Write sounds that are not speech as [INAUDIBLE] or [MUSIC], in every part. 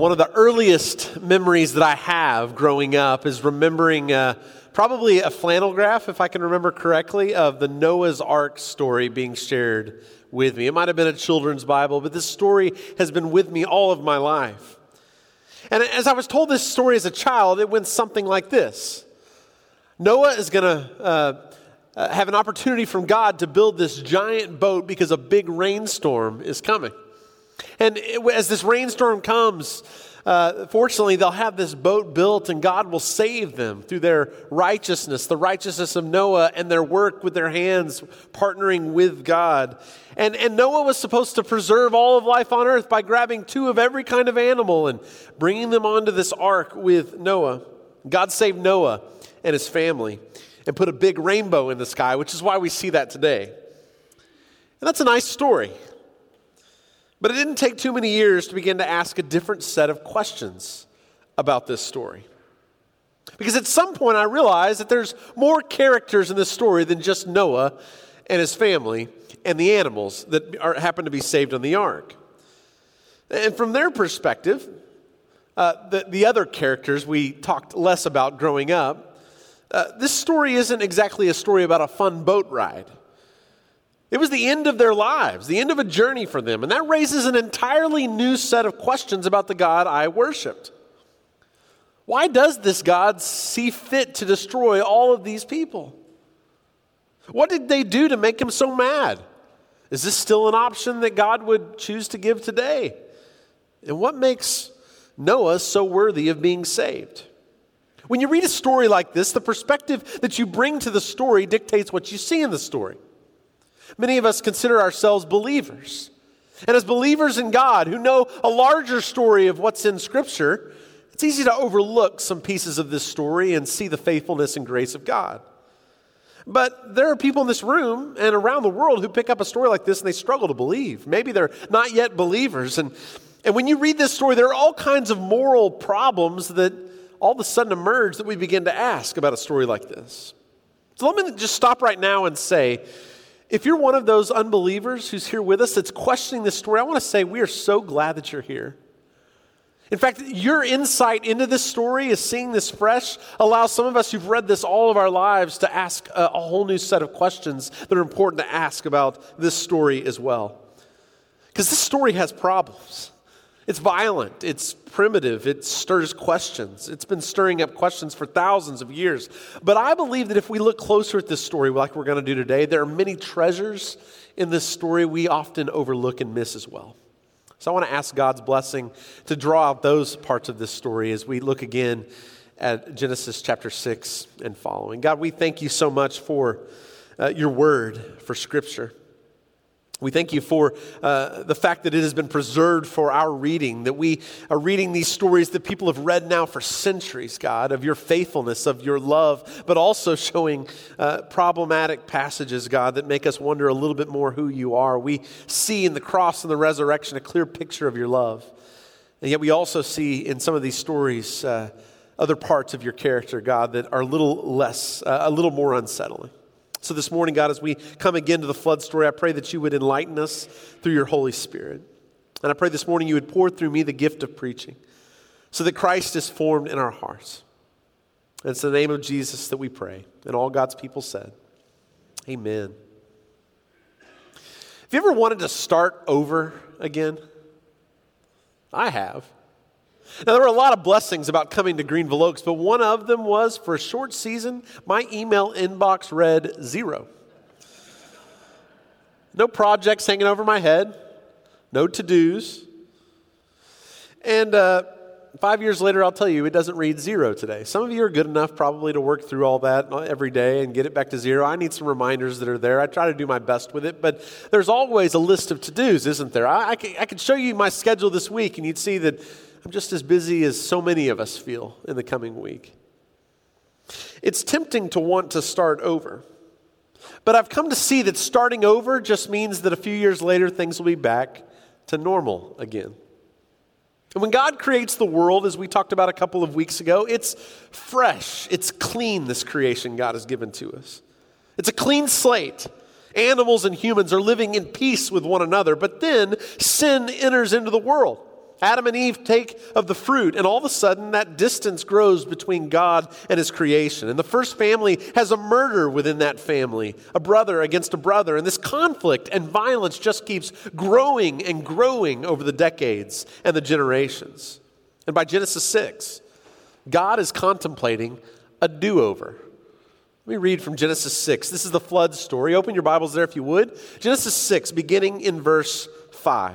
One of the earliest memories that I have growing up is remembering uh, probably a flannel graph, if I can remember correctly, of the Noah's Ark story being shared with me. It might have been a children's Bible, but this story has been with me all of my life. And as I was told this story as a child, it went something like this Noah is going to uh, uh, have an opportunity from God to build this giant boat because a big rainstorm is coming. And as this rainstorm comes, uh, fortunately, they'll have this boat built, and God will save them through their righteousness, the righteousness of Noah, and their work with their hands, partnering with God. And, and Noah was supposed to preserve all of life on earth by grabbing two of every kind of animal and bringing them onto this ark with Noah. God saved Noah and his family and put a big rainbow in the sky, which is why we see that today. And that's a nice story. But it didn't take too many years to begin to ask a different set of questions about this story. Because at some point I realized that there's more characters in this story than just Noah and his family and the animals that are, happen to be saved on the ark. And from their perspective, uh, the, the other characters we talked less about growing up, uh, this story isn't exactly a story about a fun boat ride. It was the end of their lives, the end of a journey for them. And that raises an entirely new set of questions about the God I worshiped. Why does this God see fit to destroy all of these people? What did they do to make him so mad? Is this still an option that God would choose to give today? And what makes Noah so worthy of being saved? When you read a story like this, the perspective that you bring to the story dictates what you see in the story. Many of us consider ourselves believers. And as believers in God who know a larger story of what's in Scripture, it's easy to overlook some pieces of this story and see the faithfulness and grace of God. But there are people in this room and around the world who pick up a story like this and they struggle to believe. Maybe they're not yet believers. And, and when you read this story, there are all kinds of moral problems that all of a sudden emerge that we begin to ask about a story like this. So let me just stop right now and say if you're one of those unbelievers who's here with us that's questioning this story, I want to say we are so glad that you're here. In fact, your insight into this story is seeing this fresh allows some of us who've read this all of our lives to ask a, a whole new set of questions that are important to ask about this story as well. Because this story has problems. It's violent, it's primitive, it stirs questions. It's been stirring up questions for thousands of years. But I believe that if we look closer at this story, like we're going to do today, there are many treasures in this story we often overlook and miss as well. So I want to ask God's blessing to draw out those parts of this story as we look again at Genesis chapter 6 and following. God, we thank you so much for uh, your word, for scripture. We thank you for uh, the fact that it has been preserved for our reading, that we are reading these stories that people have read now for centuries, God, of your faithfulness, of your love, but also showing uh, problematic passages, God, that make us wonder a little bit more who you are. We see in the cross and the resurrection a clear picture of your love. And yet we also see in some of these stories uh, other parts of your character, God, that are a little less, uh, a little more unsettling. So, this morning, God, as we come again to the flood story, I pray that you would enlighten us through your Holy Spirit. And I pray this morning you would pour through me the gift of preaching so that Christ is formed in our hearts. And it's in the name of Jesus that we pray. And all God's people said, Amen. Have you ever wanted to start over again? I have. Now, there were a lot of blessings about coming to Greenville Oaks, but one of them was for a short season, my email inbox read zero. No projects hanging over my head, no to dos. And uh, five years later, I'll tell you, it doesn't read zero today. Some of you are good enough probably to work through all that every day and get it back to zero. I need some reminders that are there. I try to do my best with it, but there's always a list of to dos, isn't there? I, I, can, I could show you my schedule this week, and you'd see that I'm just as busy as so many of us feel in the coming week. It's tempting to want to start over. But I've come to see that starting over just means that a few years later things will be back to normal again. And when God creates the world, as we talked about a couple of weeks ago, it's fresh, it's clean, this creation God has given to us. It's a clean slate. Animals and humans are living in peace with one another, but then sin enters into the world. Adam and Eve take of the fruit, and all of a sudden that distance grows between God and his creation. And the first family has a murder within that family, a brother against a brother. And this conflict and violence just keeps growing and growing over the decades and the generations. And by Genesis 6, God is contemplating a do over. Let me read from Genesis 6. This is the flood story. Open your Bibles there if you would. Genesis 6, beginning in verse 5.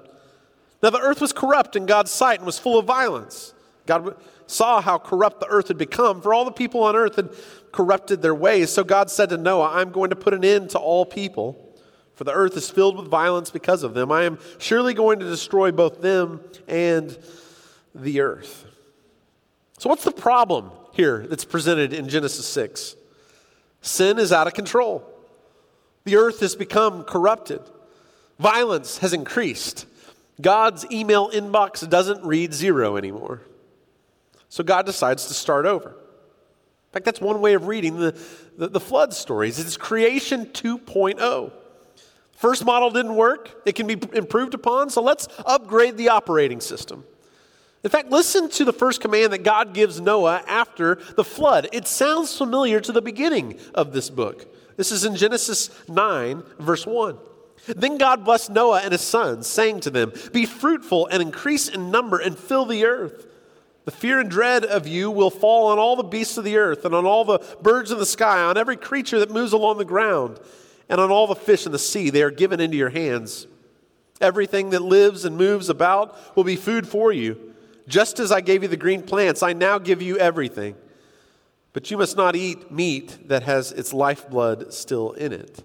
Now the earth was corrupt in God's sight and was full of violence. God saw how corrupt the earth had become, for all the people on earth had corrupted their ways. So God said to Noah, I'm going to put an end to all people, for the earth is filled with violence because of them. I am surely going to destroy both them and the earth. So, what's the problem here that's presented in Genesis 6? Sin is out of control. The earth has become corrupted. Violence has increased. God's email inbox doesn't read zero anymore. So God decides to start over. In fact, that's one way of reading the, the, the flood stories. It's creation 2.0. First model didn't work, it can be improved upon, so let's upgrade the operating system. In fact, listen to the first command that God gives Noah after the flood. It sounds familiar to the beginning of this book. This is in Genesis 9, verse 1. Then God blessed Noah and his sons, saying to them, Be fruitful and increase in number and fill the earth. The fear and dread of you will fall on all the beasts of the earth, and on all the birds of the sky, on every creature that moves along the ground, and on all the fish in the sea. They are given into your hands. Everything that lives and moves about will be food for you. Just as I gave you the green plants, I now give you everything. But you must not eat meat that has its lifeblood still in it.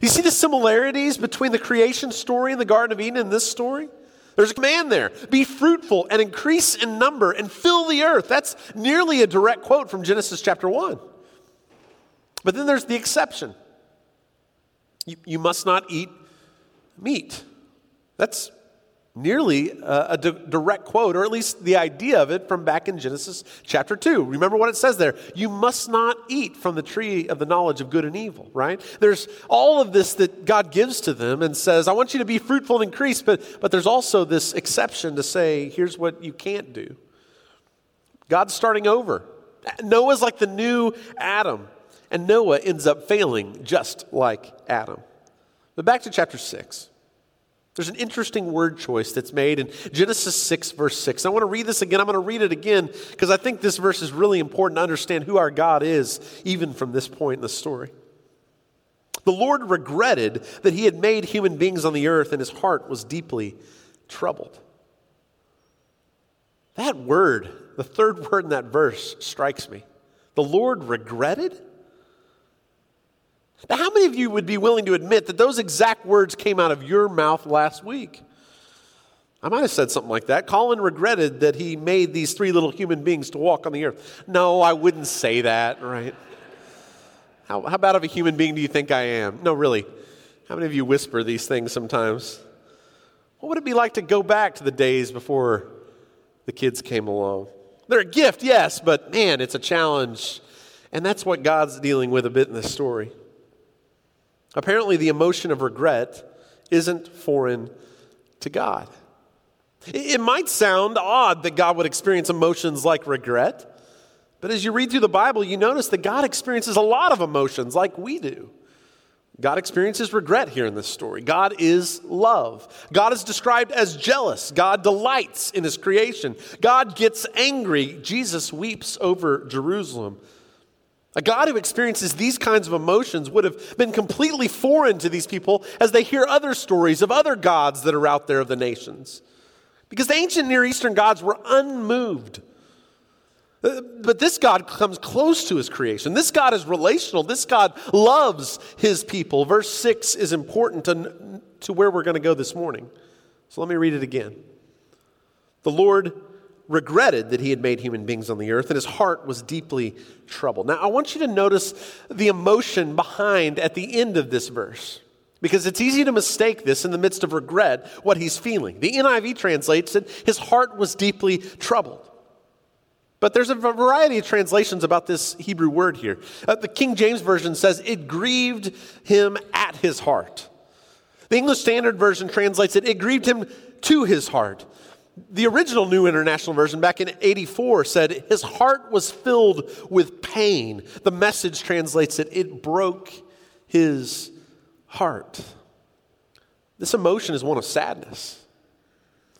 You see the similarities between the creation story in the Garden of Eden and this story? There's a command there be fruitful and increase in number and fill the earth. That's nearly a direct quote from Genesis chapter 1. But then there's the exception you, you must not eat meat. That's nearly a, direct quote, or at least the idea of it from back in Genesis chapter 2. Remember what it says there. You must not eat from the tree of the knowledge of good and evil, right? There's all of this that God gives to them and says, I want you to be fruitful and increase, but, but there's also this exception to say, here's what you can't do. God's starting over. Noah's like the new Adam, and Noah ends up failing just like Adam. But back to chapter 6. There's an interesting word choice that's made in Genesis 6, verse 6. I want to read this again. I'm going to read it again because I think this verse is really important to understand who our God is, even from this point in the story. The Lord regretted that he had made human beings on the earth, and his heart was deeply troubled. That word, the third word in that verse, strikes me. The Lord regretted? Now, how many of you would be willing to admit that those exact words came out of your mouth last week? I might have said something like that. Colin regretted that he made these three little human beings to walk on the earth. No, I wouldn't say that, right? How, how bad of a human being do you think I am? No, really. How many of you whisper these things sometimes? What would it be like to go back to the days before the kids came along? They're a gift, yes, but man, it's a challenge. And that's what God's dealing with a bit in this story. Apparently, the emotion of regret isn't foreign to God. It might sound odd that God would experience emotions like regret, but as you read through the Bible, you notice that God experiences a lot of emotions like we do. God experiences regret here in this story. God is love. God is described as jealous. God delights in his creation. God gets angry. Jesus weeps over Jerusalem. A God who experiences these kinds of emotions would have been completely foreign to these people as they hear other stories of other gods that are out there of the nations. Because the ancient Near Eastern gods were unmoved. Uh, but this God comes close to his creation. This God is relational. This God loves his people. Verse 6 is important to, to where we're going to go this morning. So let me read it again. The Lord regretted that he had made human beings on the earth, and his heart was deeply troubled. Now, I want you to notice the emotion behind at the end of this verse, because it's easy to mistake this in the midst of regret, what he's feeling. The NIV translates it, his heart was deeply troubled. But there's a variety of translations about this Hebrew word here. Uh, the King James Version says, it grieved him at his heart. The English Standard Version translates it, it grieved him to his heart. The original New International Version back in 84 said, His heart was filled with pain. The message translates it, it broke his heart. This emotion is one of sadness.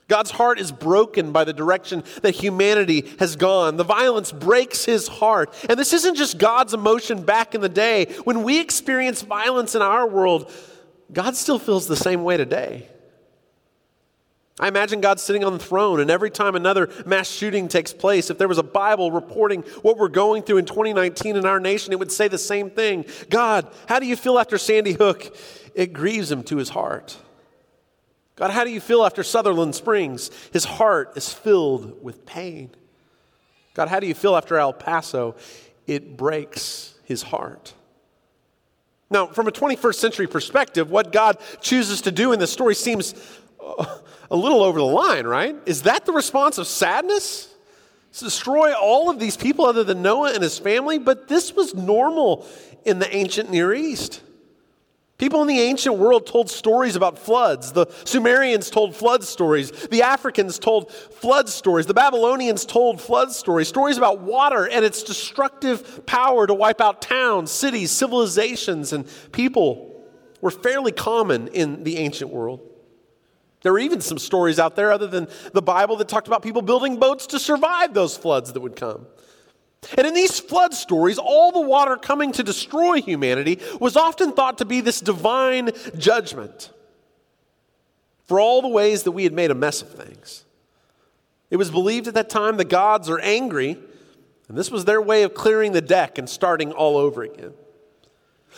God's heart is broken by the direction that humanity has gone. The violence breaks his heart. And this isn't just God's emotion back in the day. When we experience violence in our world, God still feels the same way today. I imagine God sitting on the throne, and every time another mass shooting takes place, if there was a Bible reporting what we're going through in 2019 in our nation, it would say the same thing God, how do you feel after Sandy Hook? It grieves him to his heart. God, how do you feel after Sutherland Springs? His heart is filled with pain. God, how do you feel after El Paso? It breaks his heart. Now, from a 21st century perspective, what God chooses to do in this story seems [LAUGHS] a little over the line, right? Is that the response of sadness? To destroy all of these people other than Noah and his family? But this was normal in the ancient Near East. People in the ancient world told stories about floods. The Sumerians told flood stories. The Africans told flood stories. The Babylonians told flood stories. Stories about water and its destructive power to wipe out towns, cities, civilizations, and people were fairly common in the ancient world. There were even some stories out there, other than the Bible, that talked about people building boats to survive those floods that would come. And in these flood stories, all the water coming to destroy humanity was often thought to be this divine judgment for all the ways that we had made a mess of things. It was believed at that time the gods are angry, and this was their way of clearing the deck and starting all over again.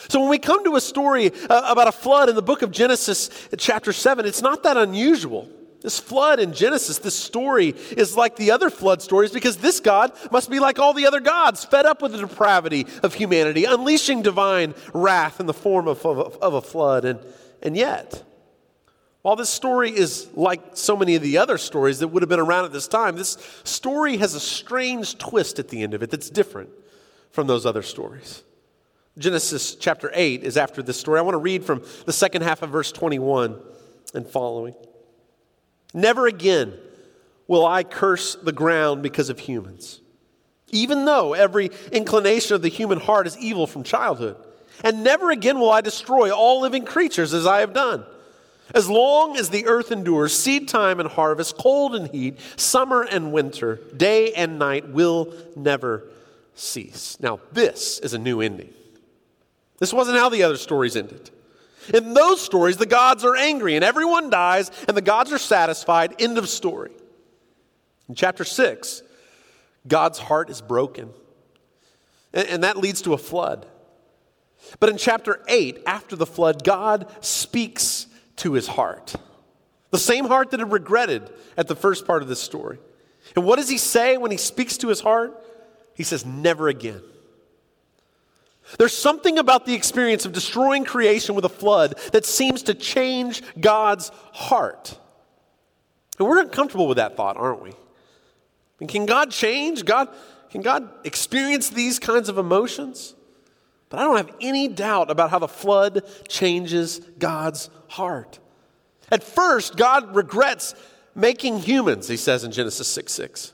So when we come to a story uh, about a flood in the book of Genesis, chapter 7, it's not that unusual. This flood in Genesis, this story is like the other flood stories because this God must be like all the other gods, fed up with the depravity of humanity, unleashing divine wrath in the form of, of, of a flood. And, and yet, while this story is like so many of the other stories that would have been around at this time, this story has a strange twist at the end of it that's different from those other stories. Genesis chapter 8 is after this story. I want to read from the second half of verse 21 and following. Never again will I curse the ground because of humans, even though every inclination of the human heart is evil from childhood. And never again will I destroy all living creatures as I have done. As long as the earth endures, seed time and harvest, cold and heat, summer and winter, day and night will never cease. Now, this is a new ending. This wasn't how the other stories ended. In those stories, the gods are angry and everyone dies and the gods are satisfied. End of story. In chapter 6, God's heart is broken. And, that leads to a flood. But in chapter 8, after the flood, God speaks to his heart. The same heart that had regretted at the first part of this story. And what does he say when he speaks to his heart? He says, Never again. There's something about the experience of destroying creation with a flood that seems to change God's heart. And we're uncomfortable with that thought, aren't we? And can God change? God, can God experience these kinds of emotions? But I don't have any doubt about how the flood changes God's heart. At first, God regrets making humans, he says in Genesis 6 6.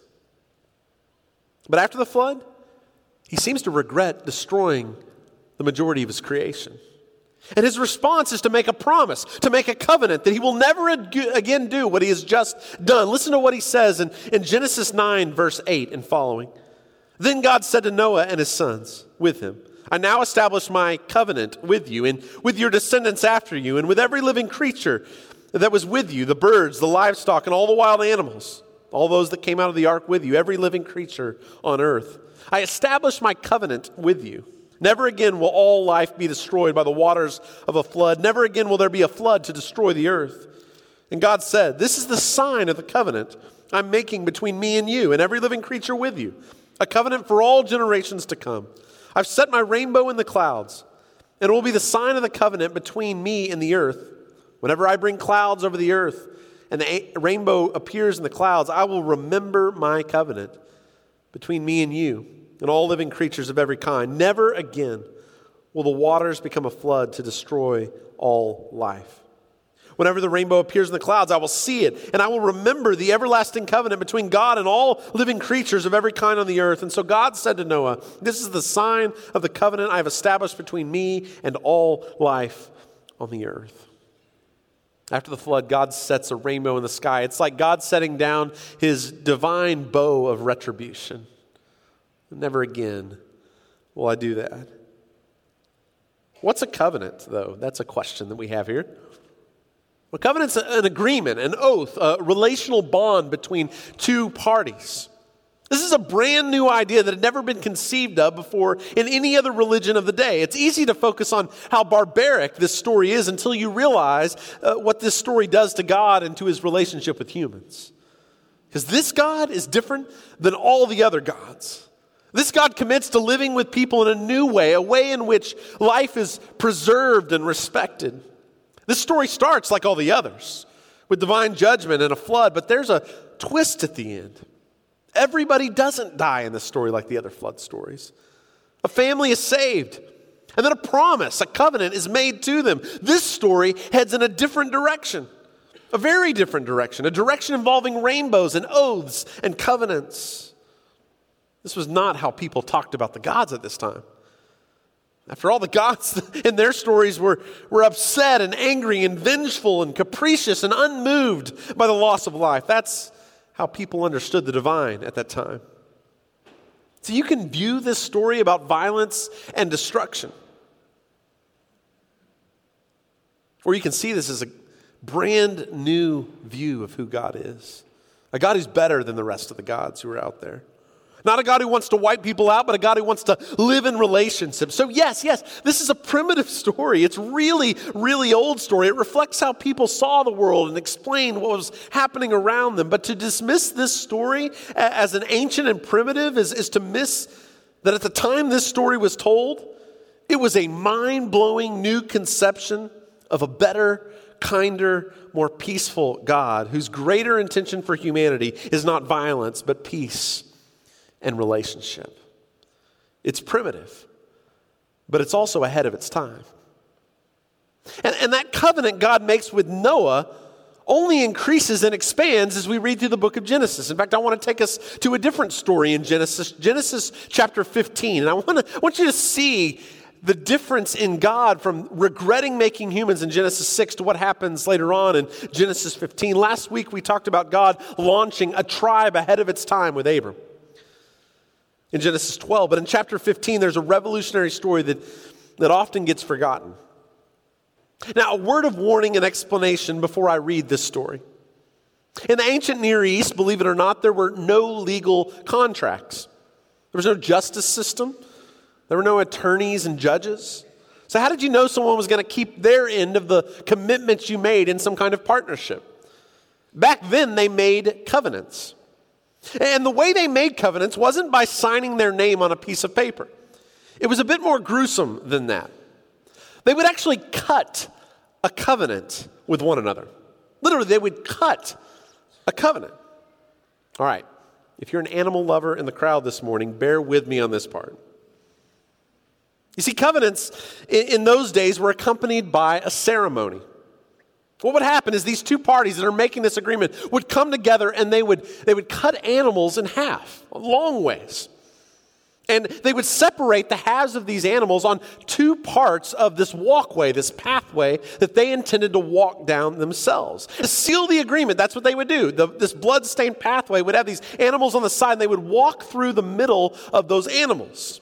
But after the flood, he seems to regret destroying the majority of his creation. And his response is to make a promise, to make a covenant that he will never again do what he has just done. Listen to what he says in, in Genesis 9, verse 8 and following. Then God said to Noah and his sons with him, I now establish my covenant with you and with your descendants after you and with every living creature that was with you the birds, the livestock, and all the wild animals, all those that came out of the ark with you, every living creature on earth. I establish my covenant with you. Never again will all life be destroyed by the waters of a flood. Never again will there be a flood to destroy the earth. And God said, This is the sign of the covenant I'm making between me and you and every living creature with you, a covenant for all generations to come. I've set my rainbow in the clouds, and it will be the sign of the covenant between me and the earth. Whenever I bring clouds over the earth and the rainbow appears in the clouds, I will remember my covenant between me and you and all living creatures of every kind. Never again will the waters become a flood to destroy all life. Whenever the rainbow appears in the clouds, I will see it, and I will remember the everlasting covenant between God and all living creatures of every kind on the earth. And so God said to Noah, This is the sign of the covenant I have established between me and all life on the earth. After the flood, God sets a rainbow in the sky. It's like God setting down his divine bow of retribution. Never again will I do that. What's a covenant, though? That's a question that we have here. A covenant's an agreement, an oath, a relational bond between two parties. This is a brand new idea that had never been conceived of before in any other religion of the day. It's easy to focus on how barbaric this story is until you realize uh, what this story does to God and to his relationship with humans. Because this God is different than all the other gods. This God commits to living with people in a new way, a way in which life is preserved and respected. This story starts like all the others, with divine judgment and a flood, but there's a twist at the end. Everybody doesn't die in this story like the other flood stories. A family is saved, and then a promise, a covenant is made to them. This story heads in a different direction, a very different direction, a direction involving rainbows and oaths and covenants. This was not how people talked about the gods at this time. After all, the gods [LAUGHS] in their stories were, were upset and angry and vengeful and capricious and unmoved by the loss of life. That's how people understood the divine at that time. So you can view this story about violence and destruction. Or you can see this as a brand new view of who God is a God who's better than the rest of the gods who are out there. Not a God who wants to wipe people out, but a God who wants to live in relationships. So, yes, yes, this is a primitive [LAUGHS] story. It's really, really old story. It reflects how people saw the world and explained what was happening around them. But to dismiss this story as an ancient and primitive is, is to miss that at the time this story was told, it was a mind blowing new conception of a better, kinder, more peaceful God whose greater intention for humanity is not violence, but peace and relationship. It's primitive, but it's also ahead of its time. And, and that covenant God makes with Noah only increases and expands as we read through the book of Genesis. In fact, I want to take us to a different story in Genesis, Genesis chapter 15. And I want, to, I want you to see the difference in God from regretting making humans in Genesis 6 to what happens later on in Genesis 15. Last week we talked about God launching a tribe ahead of its time with Abram in Genesis 12. But in chapter 15, there's a revolutionary story that, that often gets forgotten. Now, a word of warning and explanation before I read this story. In the ancient Near East, believe it or not, there were no legal contracts. There was no justice system. There were no attorneys and judges. So, how did you know someone was going to keep their end of the commitments you made in some kind of partnership? Back then, they made covenants. And the way they made covenants wasn't by signing their name on a piece of paper, it was a bit more gruesome than that. They would actually cut a covenant with one another. Literally, they would cut A covenant. All right, if you're an animal lover in the crowd this morning, bear with me on this part. You see, covenants in, those days were accompanied by a ceremony. What would happen is these two parties that are making this agreement would come together and they would, they would cut animals in half, long ways. And they would separate the halves of these animals on two parts of this walkway, this pathway that they intended to walk down themselves. To seal the agreement, that's what they would do. The, this blood-stained pathway would have these animals on the side, and they would walk through the middle of those animals.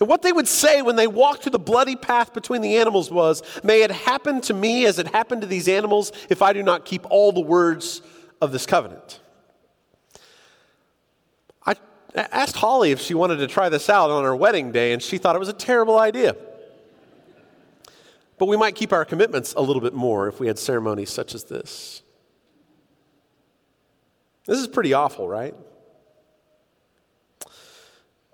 And what they would say when they walked through the bloody path between the animals was, May it happen to me as it happened to these animals if I do not keep all the words of this covenant. I asked Holly if she wanted to try this out on her wedding day, and she thought it was a terrible idea. But we might keep our commitments a little bit more if we had ceremonies such as this. This is pretty awful, right?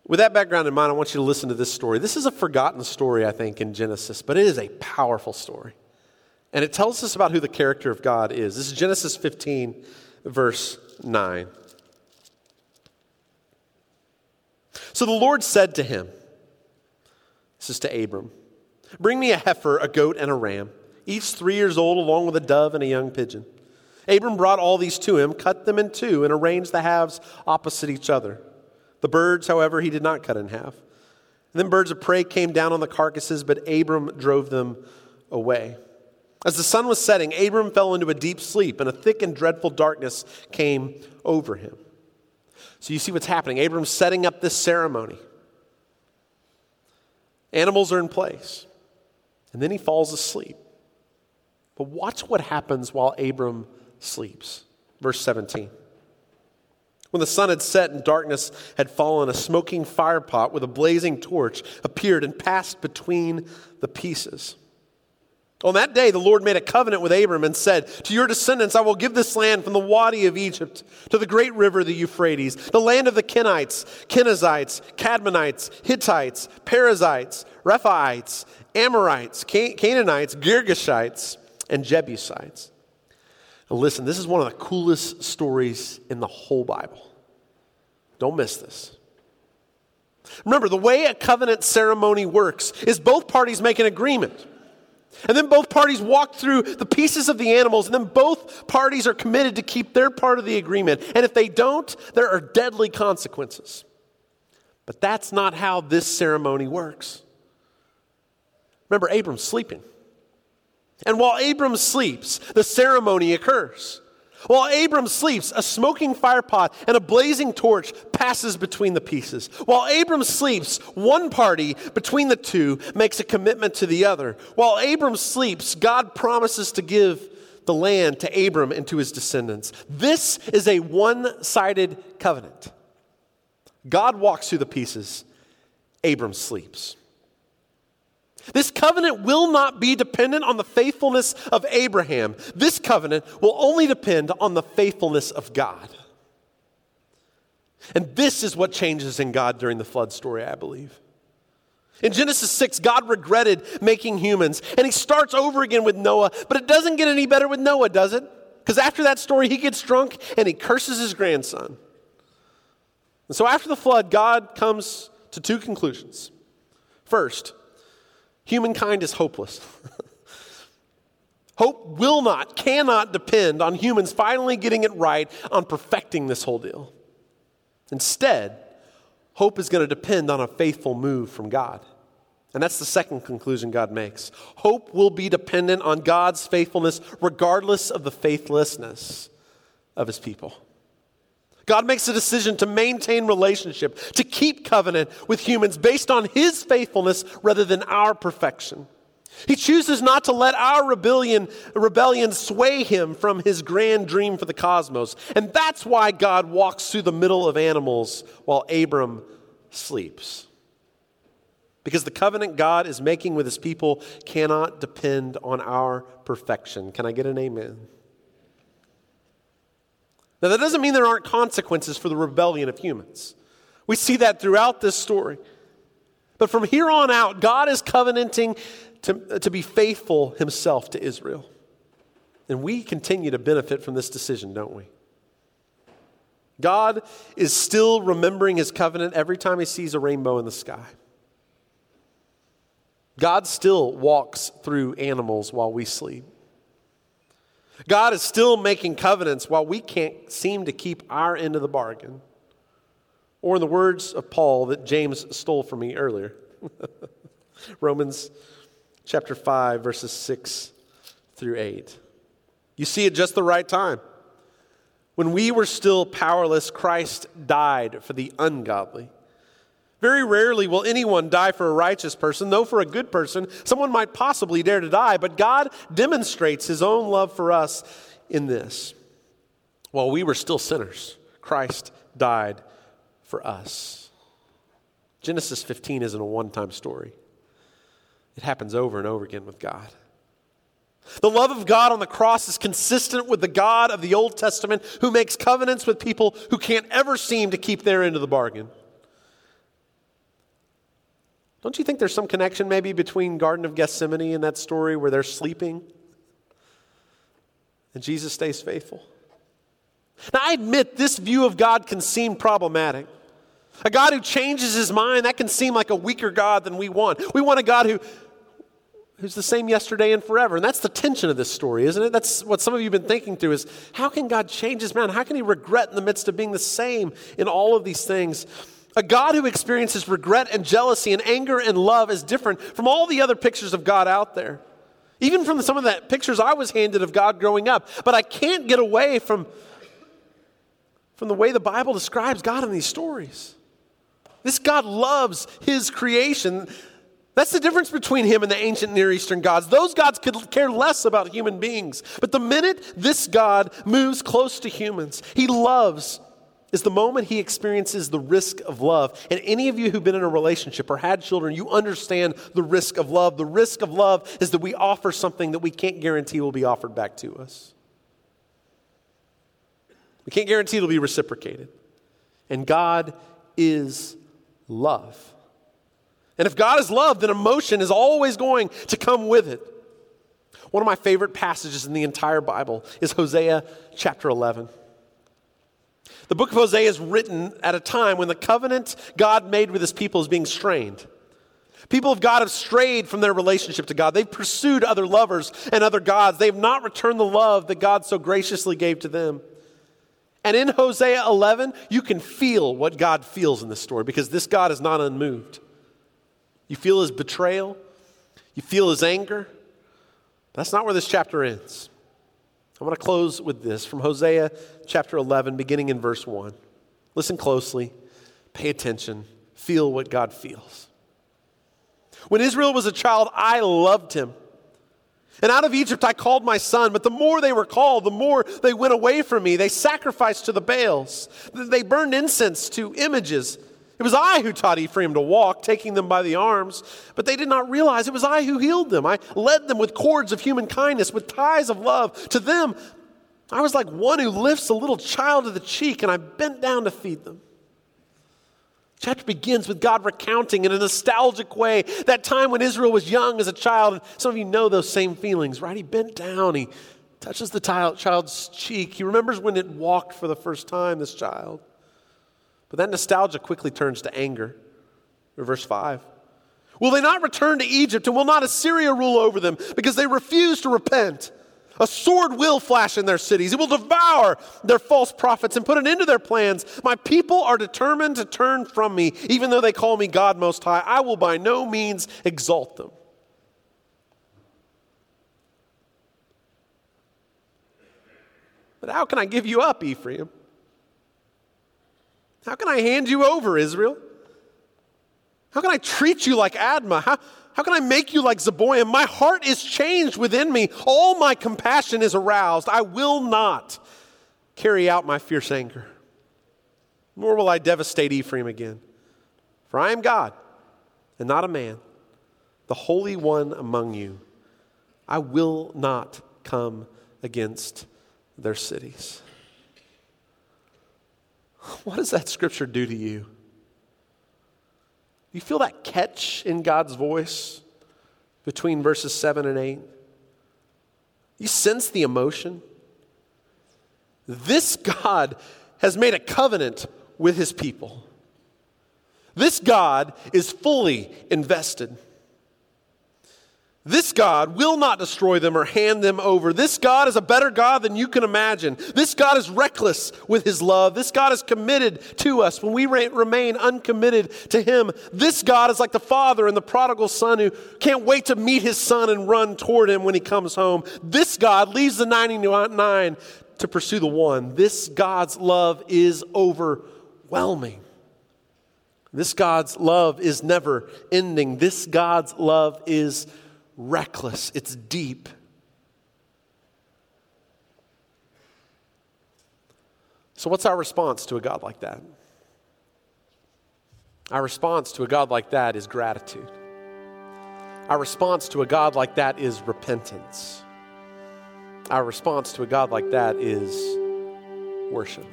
With that background in mind, I want you to listen to this story. This is a forgotten story, I think, in Genesis, but it is a powerful story. And it tells us about who the character of God is. This is Genesis 15, verse 9. So the Lord said to him, This is to Abram, Bring me a heifer, a goat, and a ram, each three years old, along with a dove and a young pigeon. Abram brought all these to him, cut them in two, and arranged the halves opposite each other. The birds, however, he did not cut in half. And then birds of prey came down on the carcasses, but Abram drove them away. As the sun was setting, Abram fell into a deep sleep, and a thick and dreadful darkness came over him. So you see what's happening. Abram's setting up this ceremony. Animals are in place. And then he falls asleep. But watch what happens while Abram sleeps. Verse 17. When the sun had set and darkness had fallen, a smoking firepot with a blazing torch appeared and passed between the pieces. On that day, the Lord made a covenant with Abram and said, To your descendants, I will give this land from the Wadi of Egypt to the great river, the Euphrates, the land of the Kenites, Kenizzites, Cadmonites, Hittites, Perizzites, Rephaites, Amorites, Canaanites, Girgashites, and Jebusites. Now, listen, this is one of the coolest stories in the whole Bible. Don't miss this. Remember, the way a covenant ceremony works is both parties make an agreement. And then both parties walk through the pieces of the animals, and then both parties are committed to keep their part of the agreement. And if they don't, there are deadly consequences. But that's not how this ceremony works. Remember, Abram's sleeping. And while Abram sleeps, the ceremony occurs. While Abram sleeps, a smoking firepot and a blazing torch passes between the pieces. While Abram sleeps, one party between the two makes a commitment to the other. While Abram sleeps, God promises to give the land to Abram and to his descendants. This is a one sided covenant. God walks through the pieces, Abram sleeps. This covenant will not be dependent on the faithfulness of Abraham. This covenant will only depend on the faithfulness of God. And this is what changes in God during the flood story, I believe. In Genesis 6, God regretted making humans, and he starts over again with Noah, but it doesn't get any better with Noah, does it? Because after that story, he gets drunk and he curses his grandson. And so after the flood, God comes to two conclusions. First, Humankind is hopeless. [LAUGHS] Hope will not, cannot depend on humans finally getting it right on perfecting this whole deal. Instead, hope is going to depend on a faithful move from God. And that's the second conclusion God makes. Hope will be dependent on God's faithfulness regardless of the faithlessness of his people. God makes a decision to maintain relationship, to keep covenant with humans based on his faithfulness rather than our perfection. He chooses not to let our rebellion, rebellion sway him from his grand dream for the cosmos. And that's why God walks through the middle of animals while Abram sleeps. Because the covenant God is making with his people cannot depend on our perfection. Can I get an amen? Now, that doesn't mean there aren't consequences for the rebellion of humans. We see that throughout this story. But from here on out, God is covenanting to, to be faithful himself to Israel. And we continue to benefit from this decision, don't we? God is still remembering his covenant every time he sees a rainbow in the sky. God still walks through animals while we sleep. God is still making covenants while we can't seem to keep our end of the bargain. Or, in the words of Paul that James stole from me earlier, [LAUGHS] Romans chapter 5, verses 6 through 8. You see, at just the right time, when we were still powerless, Christ died for the ungodly. Very rarely will anyone die for a righteous person, though for a good person, someone might possibly dare to die. But God demonstrates his own love for us in this. While we were still sinners, Christ died for us. Genesis 15 isn't a one time story, it happens over and over again with God. The love of God on the cross is consistent with the God of the Old Testament who makes covenants with people who can't ever seem to keep their end of the bargain. Don't you think there's some connection maybe between Garden of Gethsemane and that story where they're sleeping and Jesus stays faithful? Now, I admit this view of God can seem problematic. A God who changes his mind, that can seem like a weaker God than we want. We want a God who who's the same yesterday and forever. And that's the tension of this story, isn't it? That's what some of you have been thinking through is how can God change his mind? How can he regret in the midst of being the same in all of these things? A God who experiences regret and jealousy and anger and love is different from all the other pictures of God out there. Even from some of the pictures I was handed of God growing up. But I can't get away from, from the way the Bible describes God in these stories. This God loves his creation. That's the difference between him and the ancient Near Eastern gods. Those gods could care less about human beings. But the minute this God moves close to humans, he loves is the moment he experiences the risk of love. And any of you who've been in a relationship or had children, you understand the risk of love. The risk of love is that we offer something that we can't guarantee will be offered back to us. We can't guarantee it'll be reciprocated. And God is love. And if God is love, then emotion is always going to come with it. One of my favorite passages in the entire Bible is Hosea chapter 11. The book of Hosea is written at a time when the covenant God made with his people is being strained. People of God have strayed from their relationship to God. They've pursued other lovers and other gods. They have not returned the love that God so graciously gave to them. And in Hosea 11, you can feel what God feels in this story because this God is not unmoved. You feel his betrayal, you feel his anger. That's not where this chapter ends. I want to close with this from Hosea chapter 11, beginning in verse 1. Listen closely, pay attention, feel what God feels. When Israel was a child, I loved him. And out of Egypt I called my son, but the more they were called, the more they went away from me. They sacrificed to the Baals, they burned incense to images. It was I who taught Ephraim to walk, taking them by the arms, but they did not realize it was I who healed them. I led them with cords of human kindness, with ties of love. To them, I was like one who lifts a little child to the cheek, and I bent down to feed them. The chapter begins with God recounting in a nostalgic way that time when Israel was young as a child. And some of you know those same feelings, right? He bent down, he touches the child's cheek. He remembers when it walked for the first time, this child. But that nostalgia quickly turns to anger. Verse 5. Will they not return to Egypt, and will not Assyria rule over them because they refuse to repent? A sword will flash in their cities. It will devour their false prophets and put an end to their plans. My people are determined to turn from me, even though they call me God Most High. I will by no means exalt them. But how can I give you up, Ephraim? How can I hand you over, Israel? How can I treat you like Admah? How, how can I make you like Zeboim? My heart is changed within me. All my compassion is aroused. I will not carry out my fierce anger, nor will I devastate Ephraim again. For I am God and not a man, the Holy One among you. I will not come against their cities. What does that scripture do to you? You feel that catch in God's voice between verses 7 and 8? You sense the emotion? This God has made a covenant with his people. This God is fully invested. This God will not destroy them or hand them over. This God is a better God than you can imagine. This God is reckless with his love. This God is committed to us when we remain uncommitted to him. This God is like the father and the prodigal son who can't wait to meet his son and run toward him when he comes home. This God leaves the 99 to pursue the one. This God's love is overwhelming. This God's love is never ending. This God's love is reckless, it's deep. So, what's our response to a God like that? Our response to a God like that is gratitude. Our response to a God like that is repentance. Our response to a God like that is worship.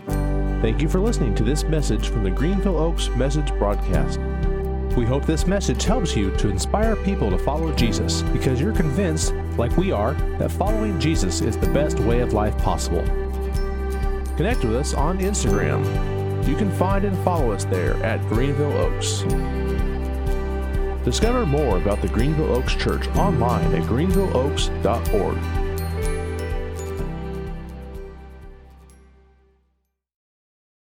Thank you for listening to this message from the Greenville Oaks Message Broadcast. We hope this message helps you to inspire people to follow Jesus because you're convinced, like we are, that following Jesus is the best way of life possible. Connect with us on Instagram. You can find and follow us there at Greenville Oaks. Discover more about the Greenville Oaks Church online at greenvilleoaks.org.